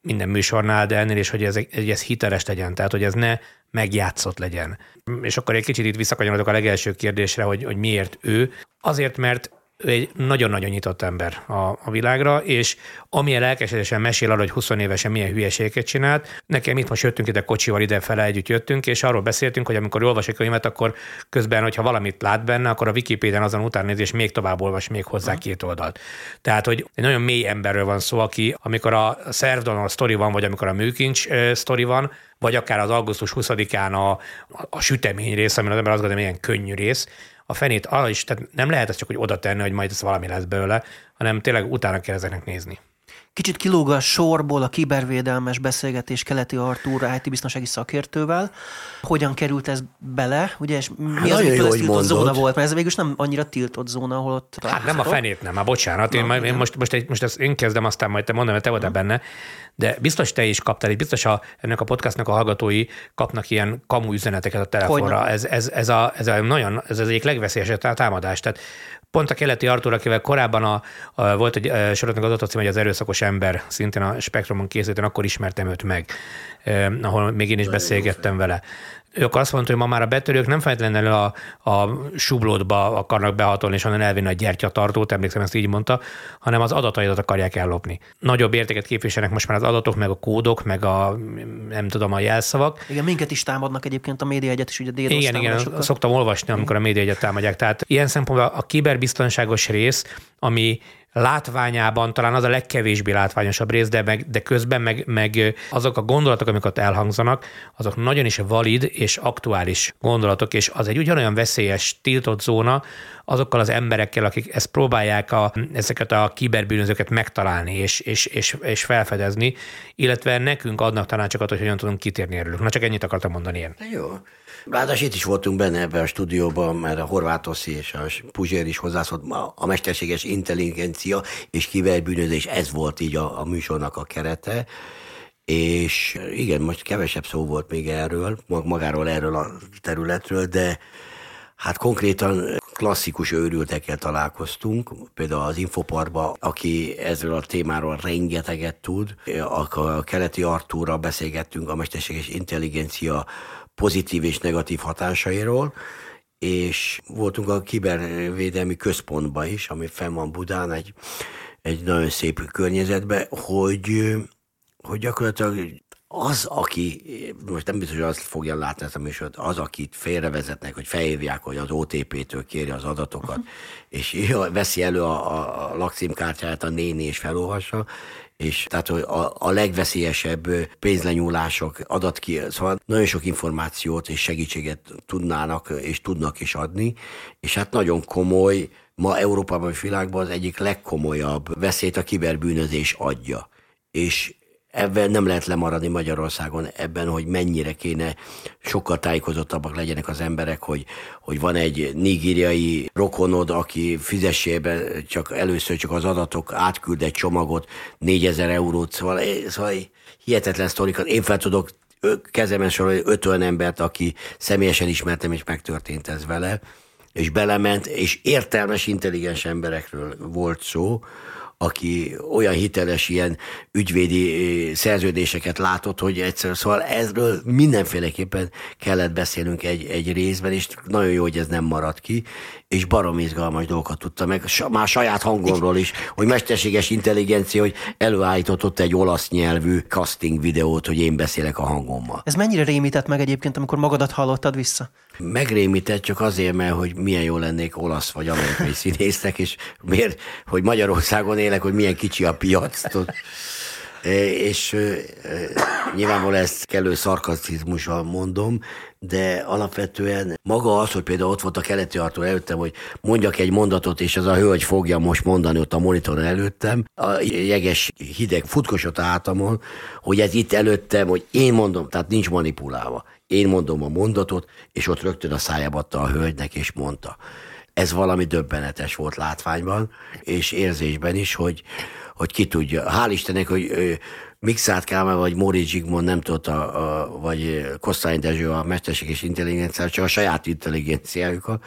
minden műsornál, de ennél is, hogy ez, hogy ez hiteles legyen, tehát hogy ez ne megjátszott legyen. És akkor egy kicsit itt visszakanyarodok a legelső kérdésre, hogy, hogy miért ő. Azért, mert ő egy nagyon-nagyon nyitott ember a, a világra, és amilyen lelkesedésen mesél arra, hogy 20 évesen milyen hülyeségeket csinált, nekem itt most jöttünk ide kocsival ide fele együtt jöttünk, és arról beszéltünk, hogy amikor olvas egy könyvet, akkor közben, hogyha valamit lát benne, akkor a Wikipédián azon után néz, és még tovább olvas még hozzá két oldalt. Tehát, hogy egy nagyon mély emberről van szó, aki amikor a Szervdon sztori van, vagy amikor a Műkincs sztori van, vagy akár az augusztus 20-án a, a, a sütemény rész, ami az ember azt gondolja, ilyen könnyű rész, a fenét az is, tehát nem lehet ezt csak hogy oda tenni, hogy majd ez valami lesz belőle, hanem tényleg utána kell ezeknek nézni. Kicsit kilóg a sorból a kibervédelmes beszélgetés keleti Artúr IT biztonsági szakértővel. Hogyan került ez bele? Ugye, és mi hát az, hogy tiltott mondod. zóna volt? Mert ez végül nem annyira tiltott zóna, ahol ott... Hát nem a fenét nem, már bocsánat. Én, Na, én most, most, egy, most ezt én kezdem, aztán majd te mondom, hogy te voltál benne. De biztos te is kaptál, biztos a, ennek a podcastnak a hallgatói kapnak ilyen kamu üzeneteket a telefonra. Ez, ez, ez, a, ez, a nagyon, ez az egyik legveszélyesebb támadás. Tehát Pont a keleti Artur, akivel korábban a, a, volt egy sorozatnak az cím, hogy az erőszakos ember, szintén a Spektrumon készítőn, akkor ismertem őt meg, eh, ahol még én is beszélgettem vele ők azt mondta, hogy ma már a betörők nem feltétlenül a, a sublódba akarnak behatolni, és onnan elvinni a gyertyatartót, emlékszem, ezt így mondta, hanem az adataidat akarják ellopni. Nagyobb értéket képviselnek most már az adatok, meg a kódok, meg a nem tudom, a jelszavak. Igen, minket is támadnak egyébként a média egyet is, ugye DDoS Igen, igen, szoktam olvasni, amikor a média egyet támadják. Tehát ilyen szempontból a kiberbiztonságos rész, ami látványában talán az a legkevésbé látványosabb rész, de, meg, de közben meg, meg azok a gondolatok, amik elhangzanak, azok nagyon is valid és aktuális gondolatok, és az egy ugyanolyan veszélyes, tiltott zóna azokkal az emberekkel, akik ezt próbálják a, ezeket a kiberbűnözőket megtalálni és, és, és, és felfedezni, illetve nekünk adnak tanácsokat, hogy hogyan tudunk kitérni erről. Na csak ennyit akartam mondani én. Jó. Ráadásul itt is voltunk benne ebben a stúdióban, mert a Horvátoszi és a Puzsér is hozzászólt, a mesterséges intelligencia és kiberbűnözés, ez volt így a, a műsornak a kerete. És igen, most kevesebb szó volt még erről, magáról erről a területről, de hát konkrétan klasszikus őrültekkel találkoztunk, például az Infoparba, aki ezzel a témáról rengeteget tud. A keleti Artúra beszélgettünk a mesterséges intelligencia pozitív és negatív hatásairól, és voltunk a kibervédelmi központban is, ami fenn van Budán, egy, egy nagyon szép környezetben, hogy, hogy gyakorlatilag az, aki, most nem biztos, hogy azt fogja látni ezt a műsort, az, akit félrevezetnek, hogy felhívják, hogy az OTP-től kéri az adatokat, uh-huh. és veszi elő a, a, a lakcímkártyáját a néni és felolvassa, és tehát a, a legveszélyesebb pénzlenyúlások adat ki, szóval nagyon sok információt és segítséget tudnának és tudnak is adni, és hát nagyon komoly, ma Európában és világban az egyik legkomolyabb veszélyt a kiberbűnözés adja. És ebben nem lehet lemaradni Magyarországon ebben, hogy mennyire kéne sokkal tájékozottabbak legyenek az emberek, hogy, hogy van egy nigériai rokonod, aki fizessébe csak először csak az adatok átküld egy csomagot, 4000 eurót, szóval, szóval hihetetlen sztorikat. Én fel tudok kezemen sorolni 50 embert, aki személyesen ismertem, és megtörtént ez vele, és belement, és értelmes, intelligens emberekről volt szó, aki olyan hiteles ilyen ügyvédi szerződéseket látott, hogy egyszer, szóval ezről mindenféleképpen kellett beszélnünk egy, egy részben, és nagyon jó, hogy ez nem maradt ki, és barom izgalmas dolgokat tudta meg, már saját hangomról is, hogy mesterséges intelligencia, hogy előállított ott egy olasz nyelvű casting videót, hogy én beszélek a hangommal. Ez mennyire rémített meg egyébként, amikor magadat hallottad vissza? Megrémített csak azért, mert hogy milyen jó lennék olasz vagy amerikai színésznek, és miért, hogy Magyarországon élek, hogy milyen kicsi a piac. És nyilvánvalóan ezt kellő szarkasztizmussal mondom, de alapvetően maga az, hogy például ott volt a keleti artól előttem, hogy mondjak egy mondatot, és az a hölgy fogja most mondani ott a monitoron előttem, a jeges hideg futkosott átamon, hogy ez itt előttem, hogy én mondom, tehát nincs manipulálva. Én mondom a mondatot, és ott rögtön a szájába adta a hölgynek, és mondta. Ez valami döbbenetes volt látványban, és érzésben is, hogy, hogy ki tudja. Hál' Istennek, hogy Mixát Kálmán vagy Móri Zsigmond nem tudta, a, vagy Kosztály Dezső a mesterséges intelligenciát, csak a saját intelligenciájukat.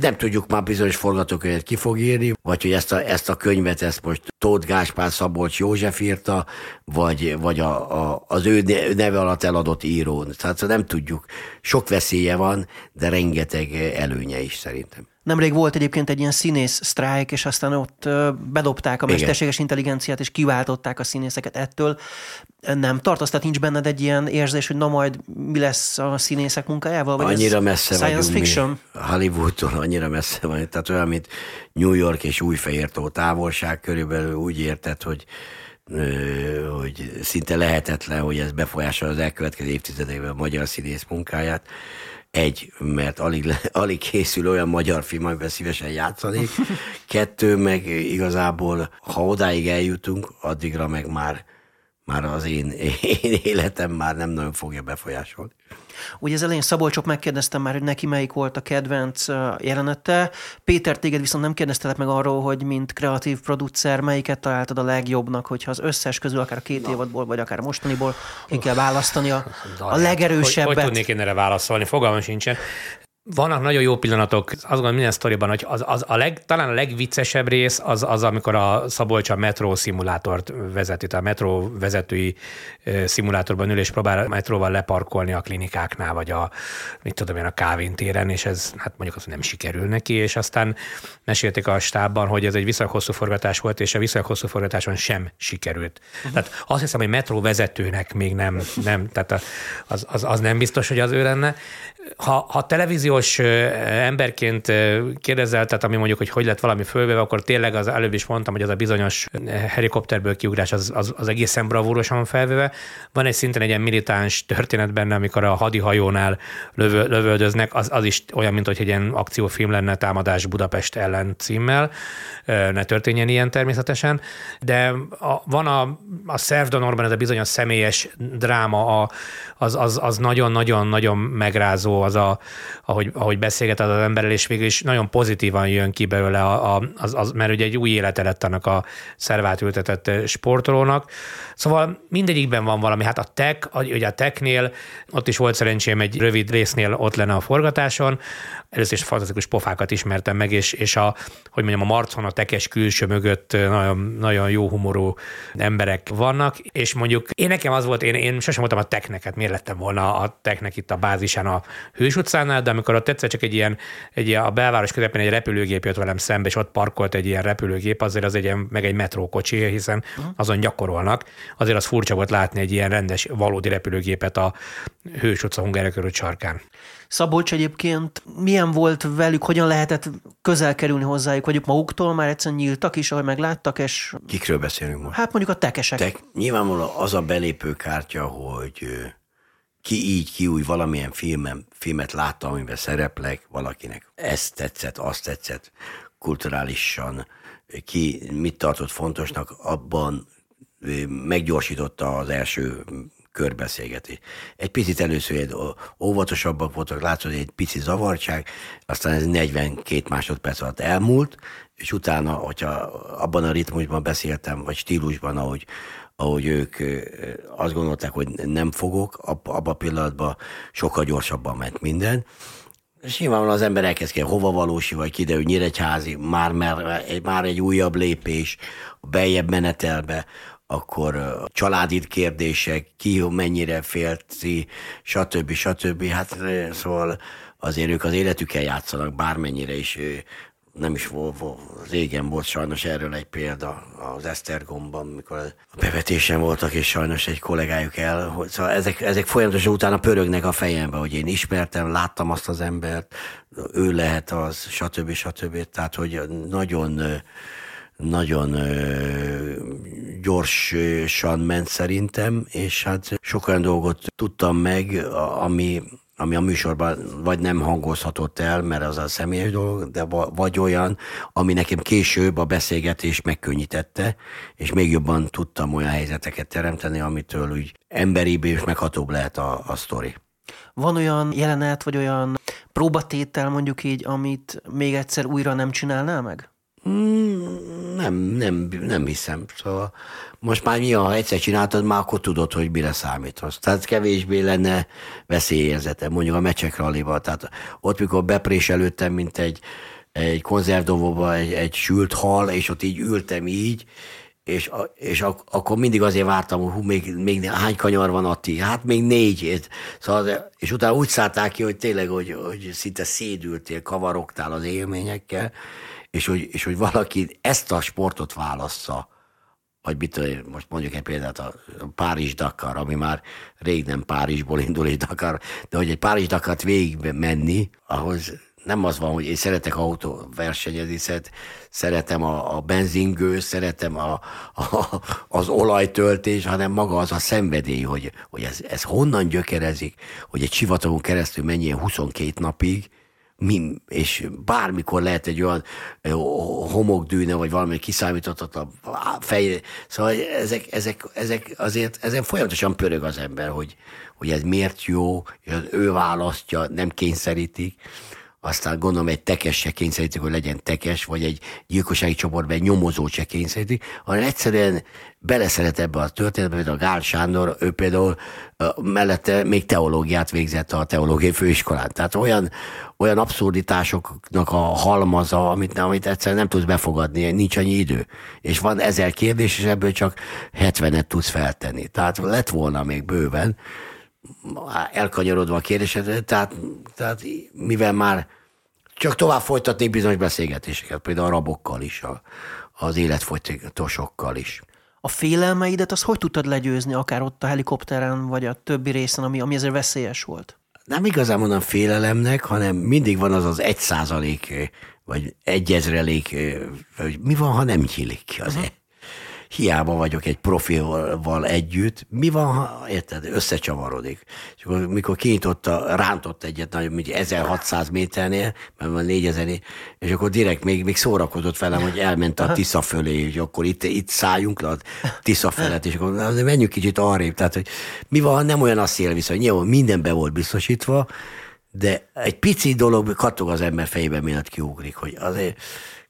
Nem tudjuk már bizonyos forgatókönyvet ki fog írni, vagy hogy ezt a, ezt a könyvet ezt most Tóth Gáspár Szabolcs József írta, vagy, vagy a, a, az ő neve alatt eladott író. Tehát nem tudjuk. Sok veszélye van, de rengeteg előnye is szerintem. Nemrég volt egyébként egy ilyen színész sztrájk, és aztán ott bedobták a Igen. mesterséges intelligenciát, és kiváltották a színészeket ettől. Nem tartasz, tehát nincs benned egy ilyen érzés, hogy na majd mi lesz a színészek munkájával? Vagy annyira messze science fiction? Mi. Hollywoodtól annyira messze van, tehát olyan, mint New York és Újfehértó távolság körülbelül úgy érted, hogy hogy szinte lehetetlen, hogy ez befolyásolja az elkövetkező évtizedekben a magyar színész munkáját Egy, mert alig, alig készül olyan magyar film, amiben szívesen játszanék. Kettő, meg igazából, ha odáig eljutunk, addigra meg már, már az én, én életem már nem nagyon fogja befolyásolni. Ugye az elején Szabolcsok megkérdeztem már, hogy neki melyik volt a kedvenc jelenete. Péter, téged viszont nem kérdeztelek meg arról, hogy mint kreatív producer melyiket találtad a legjobbnak, hogyha az összes közül, akár a két Na. évadból, vagy akár a mostaniból ki kell választani a, a legerősebbet. Hogy, hogy tudnék én erre válaszolni? Fogalmam sincsen. Vannak nagyon jó pillanatok, azt gondolom minden sztoriban, hogy az, az a leg, talán a legviccesebb rész az, az amikor a Szabolcs a metró szimulátort vezeti, tehát a metró vezetői szimulátorban ül és próbál a metróval leparkolni a klinikáknál, vagy a, mit tudom én, a kávintéren, és ez hát mondjuk az nem sikerül neki, és aztán mesélték a stábban, hogy ez egy viszonylag hosszú forgatás volt, és a viszonylag hosszú forgatáson sem sikerült. Uh-huh. Tehát azt hiszem, hogy metró vezetőnek még nem, nem tehát az, az, az nem biztos, hogy az ő lenne. Ha, ha televíziós emberként kérdezel, tehát ami mondjuk, hogy hogy lett valami fölvéve, akkor tényleg az előbb is mondtam, hogy az a bizonyos helikopterből kiugrás az, az, az egészen bravúrosan felvéve. Van egy szinten egy ilyen militáns történet benne, amikor a hadihajónál lövö, lövöldöznek, az, az is olyan, mint hogy egy ilyen akciófilm lenne támadás Budapest ellen címmel. Ne történjen ilyen természetesen. De a, van a, a Szervdonorban ez a bizonyos személyes dráma, a, az, az, az nagyon-nagyon-nagyon megrázó, az a, ahogy, ahogy beszélget az, az emberrel, és végül is nagyon pozitívan jön ki belőle, a, a, az, az, mert ugye egy új élete lett annak a szervát ültetett sportolónak. Szóval mindegyikben van valami. Hát a tech, ugye a technél, ott is volt szerencsém egy rövid résznél ott lenne a forgatáson, először is fantasztikus pofákat ismertem meg, és, és a, hogy mondjam, a marcon a tekes külső mögött nagyon, nagyon jó humorú emberek vannak, és mondjuk én nekem az volt, én, én sosem voltam a technek, hát miért lettem volna a technek itt a bázisán a Hős utcánál, de amikor ott egyszer csak egy ilyen, egy ilyen, a belváros közepén egy repülőgép jött velem szembe, és ott parkolt egy ilyen repülőgép, azért az egy ilyen, meg egy metrókocsi, hiszen azon gyakorolnak. Azért az furcsa volt látni egy ilyen rendes, valódi repülőgépet a Hős utca Hungára sarkán. Szabolcs egyébként milyen volt velük, hogyan lehetett közel kerülni hozzájuk, vagyok maguktól már egyszerűen nyíltak is, ahogy megláttak, és... Kikről beszélünk most? Hát mondjuk a tekesek. Tek, nyilvánvalóan az a belépőkártya, hogy ki így, ki úgy valamilyen filmem, filmet látta, amiben szereplek valakinek. Ezt tetszett, azt tetszett, kulturálisan, ki mit tartott fontosnak, abban meggyorsította az első körbeszélgetés. Egy picit először óvatosabbak voltak, látszott egy pici zavartság, aztán ez 42 másodperc alatt elmúlt, és utána, hogyha abban a ritmusban beszéltem, vagy stílusban, ahogy, ahogy ők azt gondolták, hogy nem fogok, abban a pillanatban sokkal gyorsabban ment minden. És nyilvánvalóan az ember elkezd ki, hova valósi, vagy kiderül, nyíregyházi, már, már, már egy újabb lépés, beljebb menetelbe, akkor családi kérdések, ki mennyire félti, stb. stb. Hát szóval azért ők az életükkel játszanak, bármennyire is nem is volt, volt, régen volt sajnos erről egy példa az Esztergomban, mikor a bevetésen voltak, és sajnos egy kollégájuk el, hogy, szóval ezek, ezek folyamatosan utána pörögnek a fejembe, hogy én ismertem, láttam azt az embert, ő lehet az, stb. stb. Tehát, hogy nagyon nagyon gyorsan ment szerintem, és hát sok olyan dolgot tudtam meg, ami, ami a műsorban vagy nem hangozhatott el, mert az a személyes dolog, de vagy olyan, ami nekem később a beszélgetés megkönnyítette, és még jobban tudtam olyan helyzeteket teremteni, amitől úgy emberibb és meghatóbb lehet a, a sztori. Van olyan jelenet, vagy olyan próbatétel mondjuk így, amit még egyszer újra nem csinálnál meg? Nem, nem, nem hiszem. Szóval most már mi, ha egyszer csináltad, már akkor tudod, hogy mire számíthatsz. Tehát kevésbé lenne veszélyérzete, mondjuk a mecsek rallival. Tehát ott, mikor bepréselődtem, mint egy, egy konzervdobóba egy, egy sült hal, és ott így ültem így, és, és ak, akkor mindig azért vártam, hogy hú, még, még hány kanyar van Atti? Hát még négy. Szóval, és utána úgy szállták ki, hogy tényleg, hogy, hogy szinte szédültél, kavarogtál az élményekkel, és hogy, és hogy valaki ezt a sportot válassza, vagy mit most mondjuk egy példát, a Párizs-Dakar, ami már rég nem Párizsból indul és Dakar, de hogy egy Párizs-Dakart végig menni, ahhoz nem az van, hogy én szeretek autó versenyezni, szeret, szeretem a, a benzingő, szeretem a, a, az olajtöltés, hanem maga az a szenvedély, hogy, hogy ez, ez honnan gyökerezik, hogy egy sivatagon keresztül mennyi 22 napig, mi, és bármikor lehet egy olyan homokdűne, vagy valami kiszámíthatatlan fej. Szóval ezek, ezek, ezek azért, ezen folyamatosan pörög az ember, hogy, hogy ez miért jó, ő választja, nem kényszerítik aztán gondolom egy tekes se kényszerítik, hogy legyen tekes, vagy egy gyilkossági csoportban egy nyomozó se kényszerítik, hanem egyszerűen beleszeret ebbe a történetbe, mint a Gál Sándor, ő például mellette még teológiát végzett a teológiai főiskolán. Tehát olyan, olyan abszurditásoknak a halmaza, amit, amit egyszerűen nem tudsz befogadni, nincs annyi idő. És van ezer kérdés, és ebből csak 70-et tudsz feltenni. Tehát lett volna még bőven, elkanyarodva a kérdésed, tehát, tehát mivel már csak tovább folytatnék bizonyos beszélgetéseket, például a rabokkal is, a, az életfolytatósokkal is. A félelmeidet az hogy tudtad legyőzni, akár ott a helikopteren, vagy a többi részen, ami, ami ezért veszélyes volt? Nem igazán mondom félelemnek, hanem mindig van az az egy százalék, vagy egy ezrelék, hogy mi van, ha nem nyílik az uh-huh hiába vagyok egy profilval együtt, mi van, ha, érted, összecsavarodik. És akkor, mikor kinyitotta, rántott egyet, nagyon, mint 1600 méternél, mert van 4000 és akkor direkt még, még szórakozott velem, hogy elment a Tisza fölé, és akkor itt, itt szálljunk le a Tisza felett, és akkor menjünk kicsit arrébb. Tehát, hogy mi van, ha nem olyan a szélviszony, nyilván minden be volt biztosítva, de egy pici dolog kattog az ember fejében, miatt kiugrik, hogy azért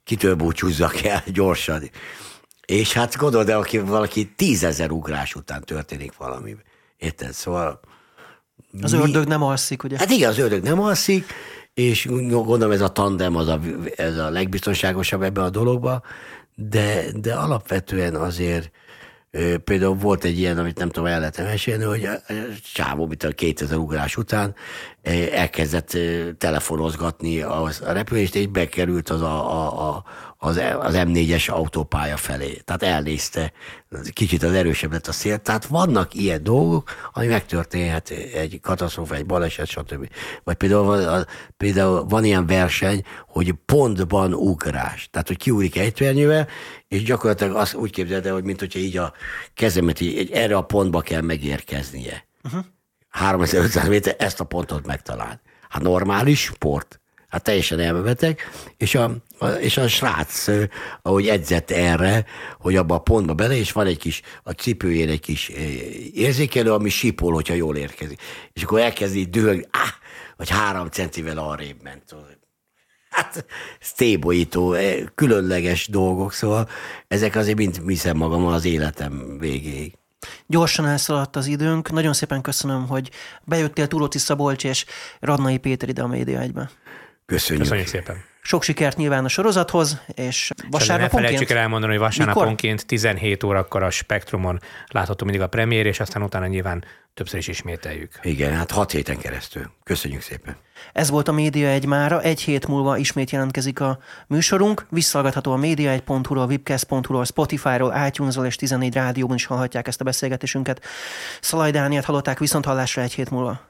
kitől búcsúzzak el gyorsan. És hát gondolod, de aki valaki tízezer ugrás után történik valami. Érted? Szóval... Az mi... ördög nem alszik, ugye? Hát igen, az ördög nem alszik, és gondolom ez a tandem az a, ez a legbiztonságosabb ebben a dologban, de, de alapvetően azért Például volt egy ilyen, amit nem tudom, el lehet mesélni, hogy a csávó, mint a 2000 ugrás után elkezdett telefonozgatni a repülést, és bekerült az a, a, a, az, az M4-es autópálya felé. Tehát elnézte, kicsit az erősebb lett a szél. Tehát vannak ilyen dolgok, ami megtörténhet egy katasztrófa, egy baleset, stb. Vagy például van, például van ilyen verseny, hogy pontban ugrás. Tehát, hogy kiúrik ejtvernyővel, és gyakorlatilag azt úgy képzeld el, hogy mint hogyha így a kezemet így, erre a pontba kell megérkeznie. Uh-huh. 3500 méter, ezt a pontot megtalál. Hát normális sport. Hát teljesen elmebeteg, és a, a, és a srác, ahogy edzett erre, hogy abba a pontba bele, és van egy kis, a cipőjén egy kis érzékelő, ami sipol, hogyha jól érkezik. És akkor elkezdi dühögni, ah, vagy három centivel arrébb ment. Hát, sztébolyító, különleges dolgok, szóval ezek azért mind viszem magam az életem végéig. Gyorsan elszaladt az időnk. Nagyon szépen köszönöm, hogy bejöttél Túróci Szabolcs és Radnai Péter ide a Média egybe. Köszönjük. Köszönjük szépen. Sok sikert nyilván a sorozathoz, és vasárnaponként... Ne felejtsük el elmondani, hogy vasárnaponként Mikor? 17 órakor a Spektrumon látható mindig a premier, és aztán utána nyilván többször is ismételjük. Igen, hát hat héten keresztül. Köszönjük szépen. Ez volt a Média egy mára. Egy hét múlva ismét jelentkezik a műsorunk. Visszalgatható a média1.hu-ról, webcast.hu-ról, Spotify-ról, itunes és 14 rádióban is hallhatják ezt a beszélgetésünket. Szalaj Dániát hallották viszont hallásra egy hét múlva.